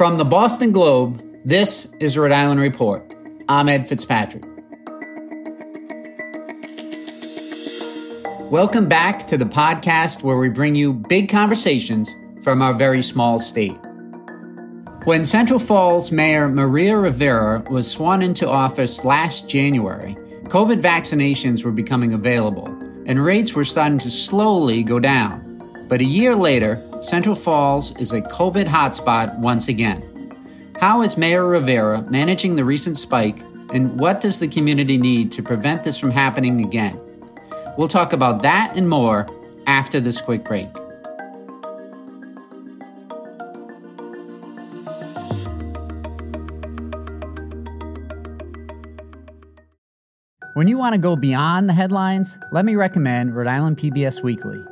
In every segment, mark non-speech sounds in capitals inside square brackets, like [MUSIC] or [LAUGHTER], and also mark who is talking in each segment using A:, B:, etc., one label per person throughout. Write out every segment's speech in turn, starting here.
A: From the Boston Globe, this is Rhode Island Report. I'm Ed Fitzpatrick. Welcome back to the podcast where we bring you big conversations from our very small state. When Central Falls Mayor Maria Rivera was sworn into office last January, COVID vaccinations were becoming available and rates were starting to slowly go down. But a year later, Central Falls is a COVID hotspot once again. How is Mayor Rivera managing the recent spike, and what does the community need to prevent this from happening again? We'll talk about that and more after this quick break. When you want to go beyond the headlines, let me recommend Rhode Island PBS Weekly.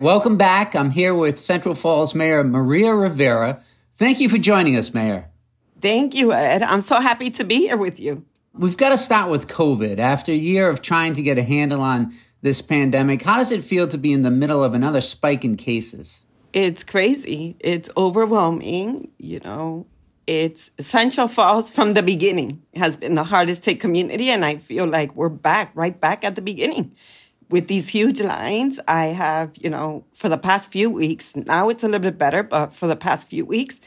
A: Welcome back. I'm here with Central Falls Mayor Maria Rivera. Thank you for joining us, Mayor.
B: Thank you, Ed. I'm so happy to be here with you.
A: We've got to start with COVID. After a year of trying to get a handle on this pandemic, how does it feel to be in the middle of another spike in cases?
B: It's crazy. It's overwhelming. You know, it's Central Falls from the beginning has been the hardest hit community, and I feel like we're back, right back at the beginning with these huge lines, I have, you know, for the past few weeks, now it's a little bit better, but for the past few weeks,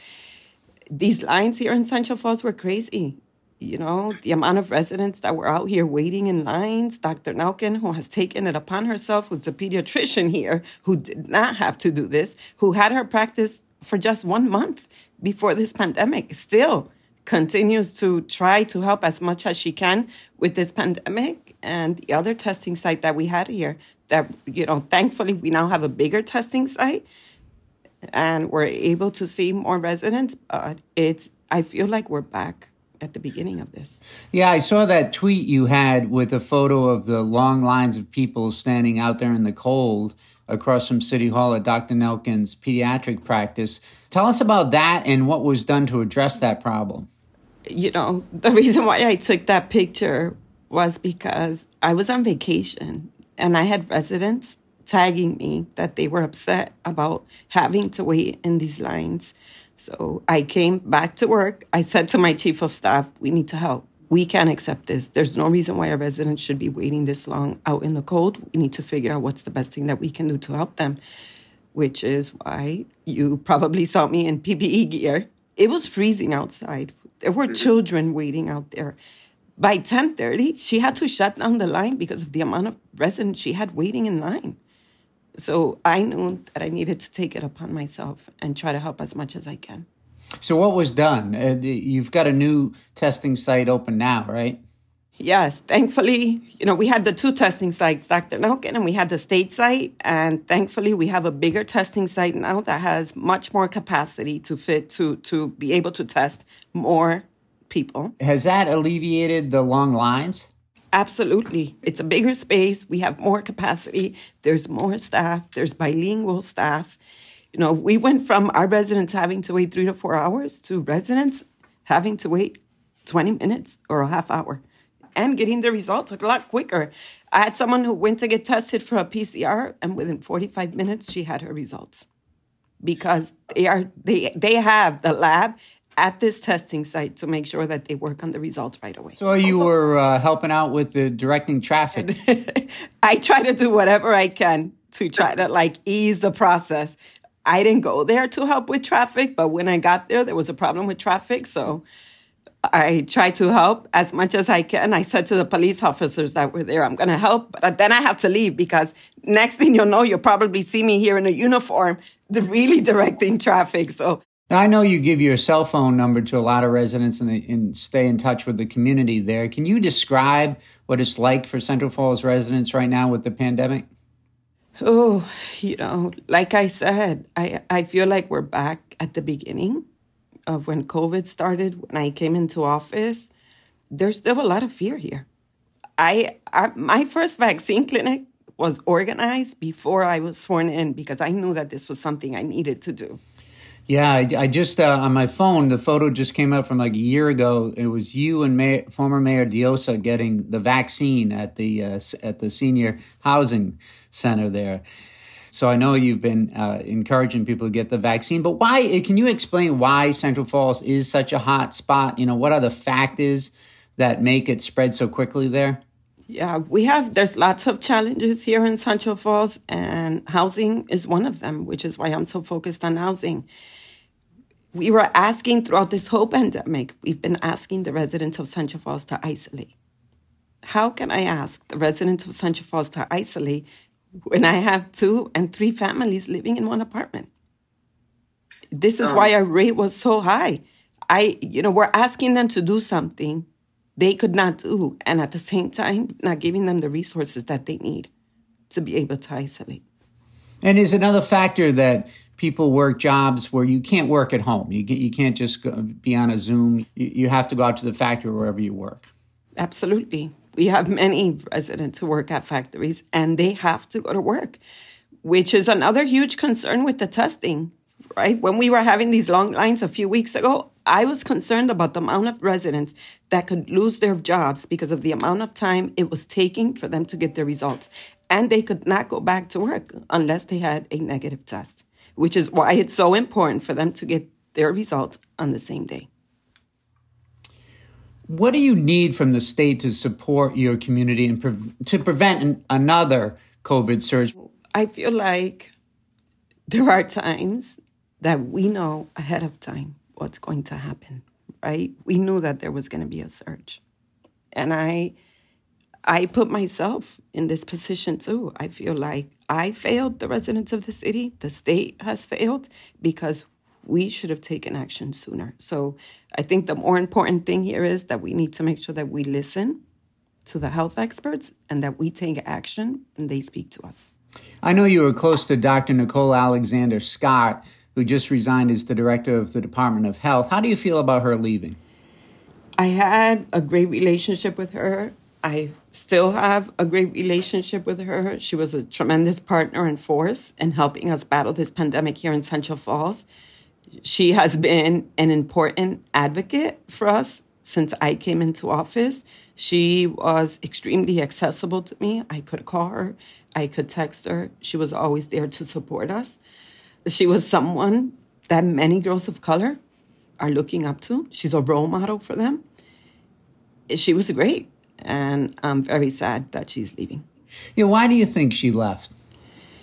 B: these lines here in Central Falls were crazy. You know, the amount of residents that were out here waiting in lines. Dr. Nelken, who has taken it upon herself, was a pediatrician here who did not have to do this, who had her practice for just one month before this pandemic, still continues to try to help as much as she can with this pandemic and the other testing site that we had here that you know thankfully we now have a bigger testing site and we're able to see more residents but it's i feel like we're back at the beginning of this.
A: Yeah, I saw that tweet you had with a photo of the long lines of people standing out there in the cold across from City Hall at Dr. Nelken's pediatric practice. Tell us about that and what was done to address that problem.
B: You know, the reason why I took that picture was because I was on vacation and I had residents tagging me that they were upset about having to wait in these lines. So I came back to work. I said to my chief of staff, we need to help. We can't accept this. There's no reason why our residents should be waiting this long out in the cold. We need to figure out what's the best thing that we can do to help them, which is why you probably saw me in PPE gear. It was freezing outside. There were mm-hmm. children waiting out there. By 10:30 she had to shut down the line because of the amount of residents she had waiting in line. So i knew that i needed to take it upon myself and try to help as much as i can.
A: So what was done? Uh, you've got a new testing site open now right
B: yes thankfully you know we had the two testing sites dr Nelken, and we had the state site and thankfully we have a bigger testing site now that has much more capacity to fit to to be able to test more people.
A: Has that alleviated the long lines?
B: Absolutely. It's a bigger space. We have more capacity. There's more staff. There's bilingual staff. You know, we went from our residents having to wait three to four hours to residents having to wait 20 minutes or a half hour and getting the results a lot quicker. I had someone who went to get tested for a PCR and within 45 minutes she had her results because they are they they have the lab at this testing site to make sure that they work on the results right away.
A: So you were uh, helping out with the directing traffic. [LAUGHS]
B: I try to do whatever I can to try to like ease the process. I didn't go there to help with traffic, but when I got there, there was a problem with traffic. So I tried to help as much as I can. I said to the police officers that were there, I'm going to help, but then I have to leave because next thing you'll know, you'll probably see me here in a uniform, really directing traffic. So
A: now, I know you give your cell phone number to a lot of residents and, and, stay in touch with the community there. Can you describe what it's like for Central Falls residents right now with the pandemic?
B: Oh, you know, like I said, I, I feel like we're back at the beginning of when COVID started, when I came into office. There's still a lot of fear here. I, I my first vaccine clinic was organized before I was sworn in because I knew that this was something I needed to do.
A: Yeah, I, I just uh, on my phone the photo just came up from like a year ago. It was you and Mayor, former Mayor Diossa getting the vaccine at the uh, at the senior housing center there. So I know you've been uh, encouraging people to get the vaccine, but why? Can you explain why Central Falls is such a hot spot? You know, what are the factors that make it spread so quickly there?
B: Yeah, we have, there's lots of challenges here in Central Falls, and housing is one of them, which is why I'm so focused on housing. We were asking throughout this whole pandemic, we've been asking the residents of Central Falls to isolate. How can I ask the residents of Central Falls to isolate when I have two and three families living in one apartment? This is why um, our rate was so high. I, you know, we're asking them to do something they could not do, and at the same time, not giving them the resources that they need to be able to isolate.
A: And is another factor that people work jobs where you can't work at home. You you can't just go, be on a Zoom. You, you have to go out to the factory wherever you work.
B: Absolutely, we have many residents who work at factories, and they have to go to work, which is another huge concern with the testing. Right when we were having these long lines a few weeks ago, I was concerned about the amount of residents that could lose their jobs because of the amount of time it was taking for them to get their results. And they could not go back to work unless they had a negative test, which is why it's so important for them to get their results on the same day.
A: What do you need from the state to support your community and pre- to prevent an, another COVID surge?
B: I feel like there are times that we know ahead of time what's going to happen, right? We knew that there was going to be a surge. And I I put myself in this position too. I feel like I failed the residents of the city. The state has failed because we should have taken action sooner. So I think the more important thing here is that we need to make sure that we listen to the health experts and that we take action and they speak to us.
A: I know you were close to Dr. Nicole Alexander Scott who just resigned as the director of the Department of Health. How do you feel about her leaving?
B: I had a great relationship with her. I still have a great relationship with her. She was a tremendous partner and force in helping us battle this pandemic here in Central Falls. She has been an important advocate for us since I came into office. She was extremely accessible to me. I could call her, I could text her. She was always there to support us she was someone that many girls of color are looking up to. She's a role model for them. She was great, and I'm very sad that she's leaving.
A: Yeah, why do you think she left?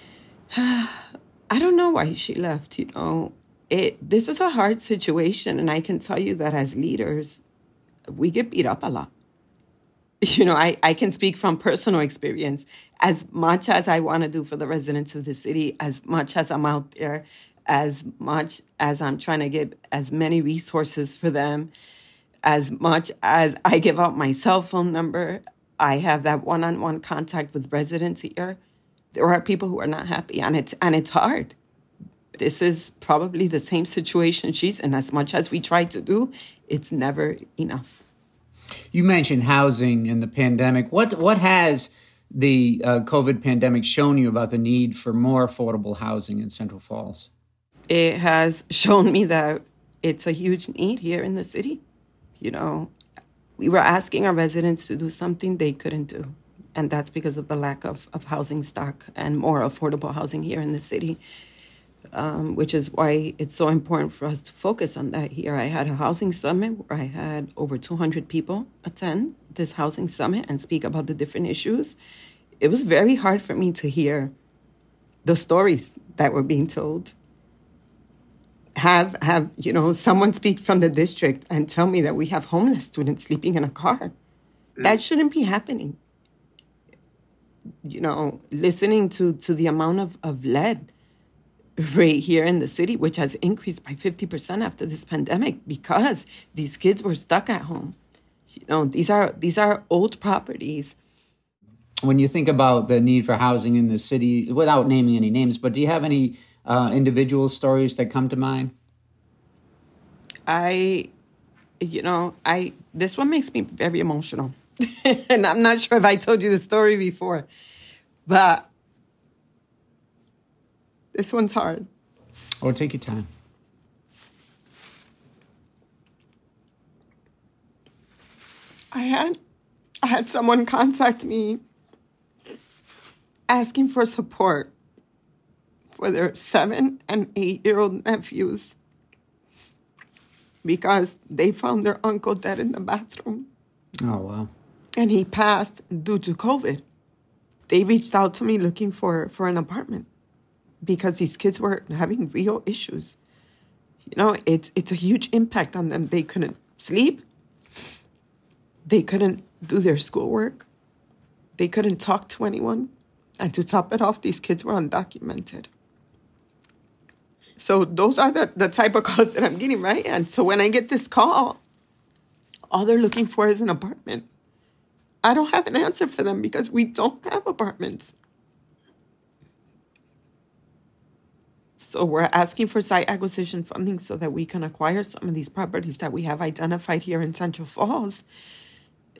A: [SIGHS]
B: I don't know why she left. You know, it. This is a hard situation, and I can tell you that as leaders, we get beat up a lot. [LAUGHS] you know, I, I can speak from personal experience. As much as I want to do for the residents of the city, as much as I'm out there, as much as I'm trying to get as many resources for them, as much as I give out my cell phone number, I have that one-on-one contact with residents here. There are people who are not happy, and it's and it's hard. This is probably the same situation she's in. As much as we try to do, it's never enough.
A: You mentioned housing and the pandemic. What what has the uh, COVID pandemic shown you about the need for more affordable housing in Central Falls?
B: It has shown me that it's a huge need here in the city. You know, we were asking our residents to do something they couldn't do. And that's because of the lack of, of housing stock and more affordable housing here in the city um, which is why it's so important for us to focus on that here. I had a housing summit where I had over 200 people attend this housing summit and speak about the different issues. It was very hard for me to hear the stories that were being told. Have have you know someone speak from the district and tell me that we have homeless students sleeping in a car. That shouldn't be happening. You know, listening to to the amount of, of lead rate here in the city, which has increased by 50% after this pandemic because these kids were stuck at home. You know, these are these are old properties.
A: When you think about the need for housing in the city, without naming any names, but do you have any uh, individual stories that come to mind?
B: I, you know, I this one makes me very emotional, [LAUGHS] and I'm not sure if I told you the story before, but this one's hard.
A: Or take your time.
B: I had I had someone contact me asking for support for their seven and eight year old nephews because they found their uncle dead in the bathroom.
A: Oh wow.
B: And he passed due to COVID. They reached out to me looking for, for an apartment because these kids were having real issues. You know, it's it's a huge impact on them. They couldn't sleep. They couldn't do their schoolwork. They couldn't talk to anyone. And to top it off, these kids were undocumented. So those are the, the type of calls that I'm getting, right? And so when I get this call, all they're looking for is an apartment. I don't have an answer for them because we don't have apartments. So we're asking for site acquisition funding so that we can acquire some of these properties that we have identified here in Central Falls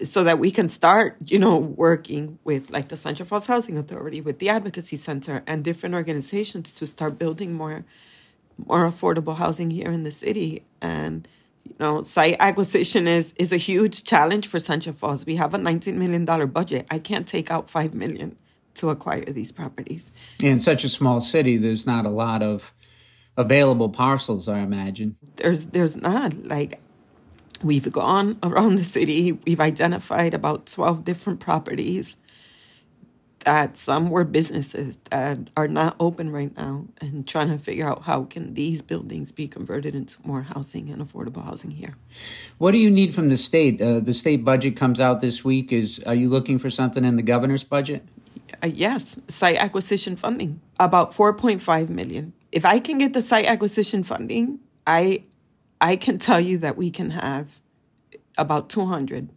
B: so that we can start, you know, working with like the Central Falls Housing Authority, with the Advocacy Center and different organizations to start building more more affordable housing here in the city. And you know, site acquisition is is a huge challenge for Central Falls. We have a $19 million budget. I can't take out 5 million to acquire these properties.
A: In such a small city, there's not a lot of available parcels, I imagine.
B: There's there's not like we've gone around the city. We've identified about 12 different properties that some were businesses that are not open right now and trying to figure out how can these buildings be converted into more housing and affordable housing here
A: what do you need from the state uh, the state budget comes out this week is are you looking for something in the governor's budget
B: uh, yes, site acquisition funding, about 4.5 million. If I can get the site acquisition funding, I I can tell you that we can have about 200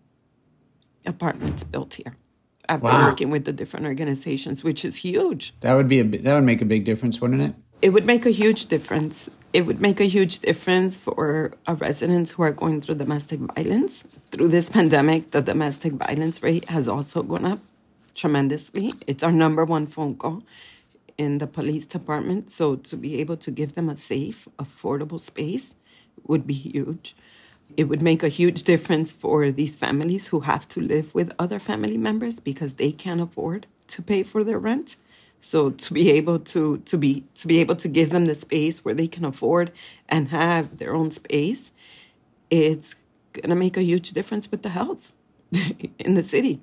B: apartments built here after wow. working with the different organizations, which is huge.
A: That would be a that would make a big difference, wouldn't it?
B: It would make a huge difference. It would make a huge difference for our residents who are going through domestic violence. Through this pandemic, the domestic violence rate has also gone up tremendously. It's our number one phone call in the police department. So to be able to give them a safe, affordable space would be huge. It would make a huge difference for these families who have to live with other family members because they can't afford to pay for their rent. So to be able to to be to be able to give them the space where they can afford and have their own space, it's gonna make a huge difference with the health [LAUGHS] in the city.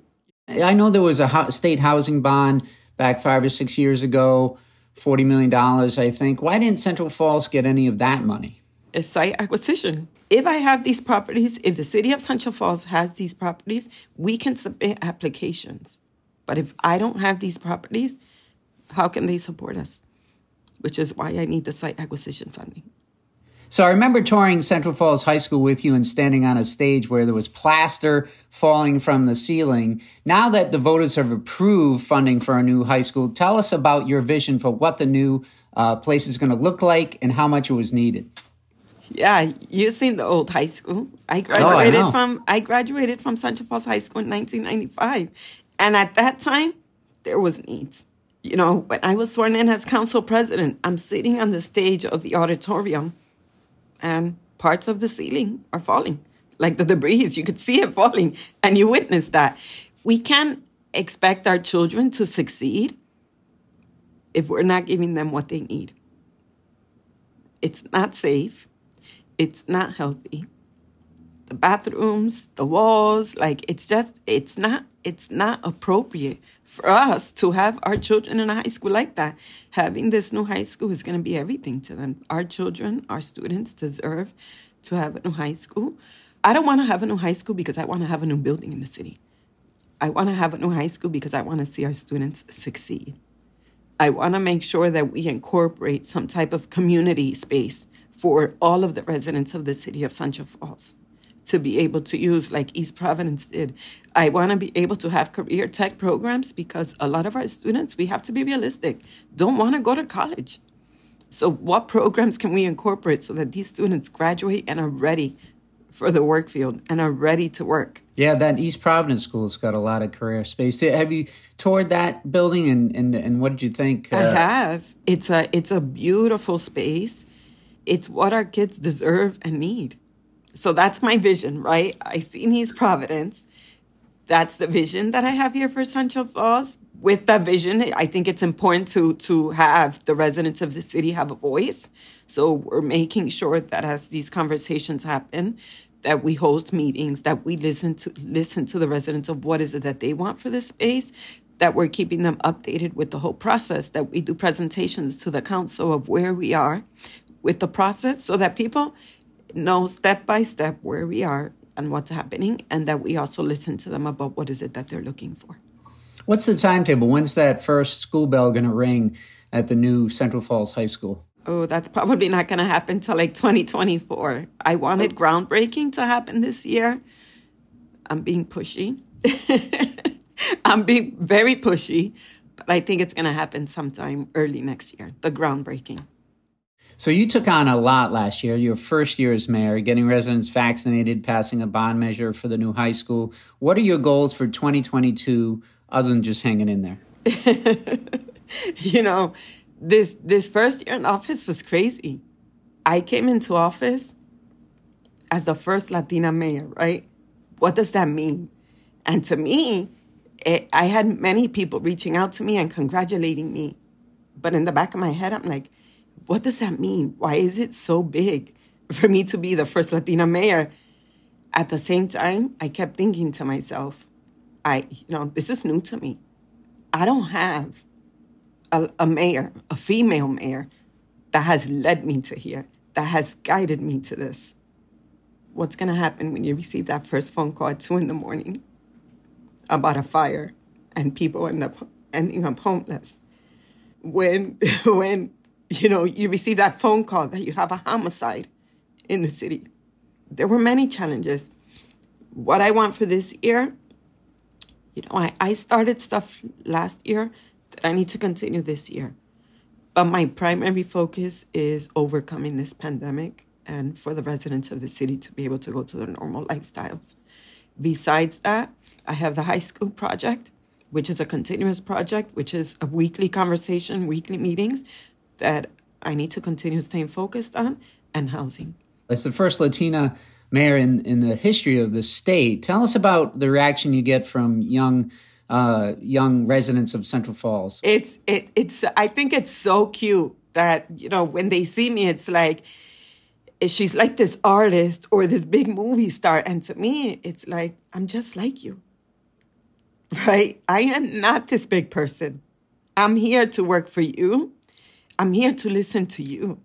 A: I know there was a state housing bond back five or six years ago, $40 million, I think. Why didn't Central Falls get any of that money?
B: A site acquisition. If I have these properties, if the city of Central Falls has these properties, we can submit applications. But if I don't have these properties, how can they support us? Which is why I need the site acquisition funding.
A: So I remember touring Central Falls High School with you and standing on a stage where there was plaster falling from the ceiling. Now that the voters have approved funding for a new high school, tell us about your vision for what the new uh, place is going to look like and how much it was needed.
B: Yeah, you've seen the old high school. I graduated oh, I from I graduated from Central Falls High School in 1995, and at that time there was needs. You know, when I was sworn in as council president, I'm sitting on the stage of the auditorium and parts of the ceiling are falling. Like the debris, you could see it falling, and you witness that. We can't expect our children to succeed if we're not giving them what they need. It's not safe. It's not healthy. The bathrooms, the walls, like it's just, it's not it's not appropriate for us to have our children in a high school like that. Having this new high school is going to be everything to them. Our children, our students deserve to have a new high school. I don't want to have a new high school because I want to have a new building in the city. I want to have a new high school because I want to see our students succeed. I want to make sure that we incorporate some type of community space for all of the residents of the city of Central Falls to be able to use like East Providence did. I want to be able to have career tech programs because a lot of our students, we have to be realistic, don't want to go to college. So, what programs can we incorporate so that these students graduate and are ready for the work field and are ready to work?
A: Yeah, that East Providence school's got a lot of career space. Have you toured that building and, and, and what did you think?
B: Uh, I have. It's a it's a beautiful space. It's what our kids deserve and need. So that's my vision, right? I see East Providence. That's the vision that I have here for Central Falls. With that vision, I think it's important to to have the residents of the city have a voice. So we're making sure that as these conversations happen, that we host meetings, that we listen to listen to the residents of what is it that they want for this space, that we're keeping them updated with the whole process, that we do presentations to the council of where we are with the process so that people know step by step where we are and what's happening, and that we also listen to them about what is it that they're looking for.
A: What's the timetable? When's that first school bell going to ring at the new Central Falls High School?
B: Oh, that's probably not going to happen till like 2024. I wanted oh. groundbreaking to happen this year. I'm being pushy. [LAUGHS] I'm being very pushy, but I think it's going to happen sometime early next year, the groundbreaking.
A: So you took on a lot last year, your first year as mayor, getting residents vaccinated, passing a bond measure for the new high school. What are your goals for 2022 other than just hanging in there? [LAUGHS]
B: you know, this this first year in office was crazy. I came into office as the first Latina mayor, right? What does that mean? And to me, it, I had many people reaching out to me and congratulating me. But in the back of my head, I'm like, what does that mean? Why is it so big for me to be the first Latina mayor? At the same time, I kept thinking to myself, I, you know, this is new to me. I don't have a, a mayor, a female mayor, that has led me to here, that has guided me to this. What's going to happen when you receive that first phone call at two in the morning about a fire and people end up ending up homeless? When, [LAUGHS] when you know, you receive that phone call that you have a homicide in the city. There were many challenges. What I want for this year, you know, I, I started stuff last year that I need to continue this year. But my primary focus is overcoming this pandemic and for the residents of the city to be able to go to their normal lifestyles. Besides that, I have the high school project, which is a continuous project, which is a weekly conversation, weekly meetings that I need to continue staying focused on and housing.
A: As the first Latina mayor in, in the history of the state, tell us about the reaction you get from young uh, young residents of Central Falls.
B: It's it, it's I think it's so cute that you know when they see me, it's like she's like this artist or this big movie star, and to me, it's like I'm just like you, right? I am not this big person. I'm here to work for you. I'm here to listen to you.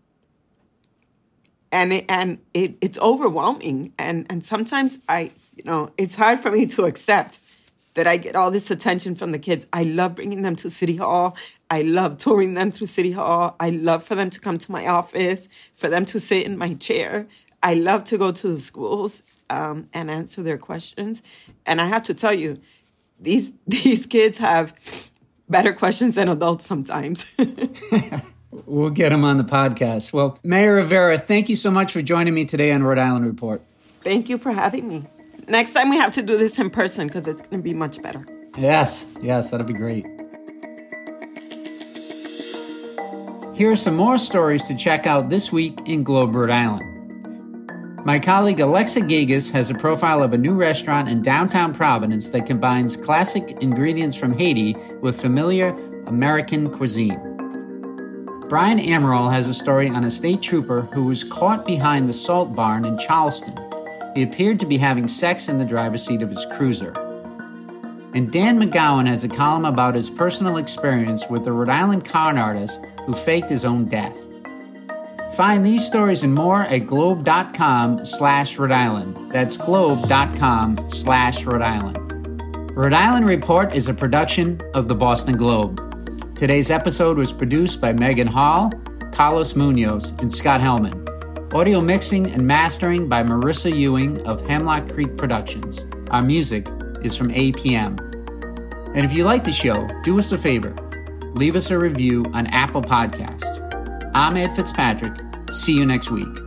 B: And it, and it, it's overwhelming. And, and sometimes I, you know, it's hard for me to accept that I get all this attention from the kids. I love bringing them to City Hall. I love touring them through City Hall. I love for them to come to my office, for them to sit in my chair. I love to go to the schools um, and answer their questions. And I have to tell you, these [LAUGHS] these kids have better questions than adults sometimes. [LAUGHS] [LAUGHS]
A: We'll get him on the podcast. Well, Mayor Rivera, thank you so much for joining me today on Rhode Island Report.
B: Thank you for having me. Next time we have to do this in person because it's going to be much better.
A: Yes, yes, that'll be great. Here are some more stories to check out this week in Globe, Rhode Island. My colleague Alexa Gagosz has a profile of a new restaurant in downtown Providence that combines classic ingredients from Haiti with familiar American cuisine. Brian Amaral has a story on a state trooper who was caught behind the salt barn in Charlestown. He appeared to be having sex in the driver's seat of his cruiser. And Dan McGowan has a column about his personal experience with the Rhode Island con artist who faked his own death. Find these stories and more at globe.com slash Rhode Island. That's globe.com slash Rhode Island. Rhode Island Report is a production of the Boston Globe. Today's episode was produced by Megan Hall, Carlos Munoz, and Scott Helman. Audio mixing and mastering by Marissa Ewing of Hemlock Creek Productions. Our music is from APM. And if you like the show, do us a favor leave us a review on Apple Podcasts. I'm Ed Fitzpatrick. See you next week.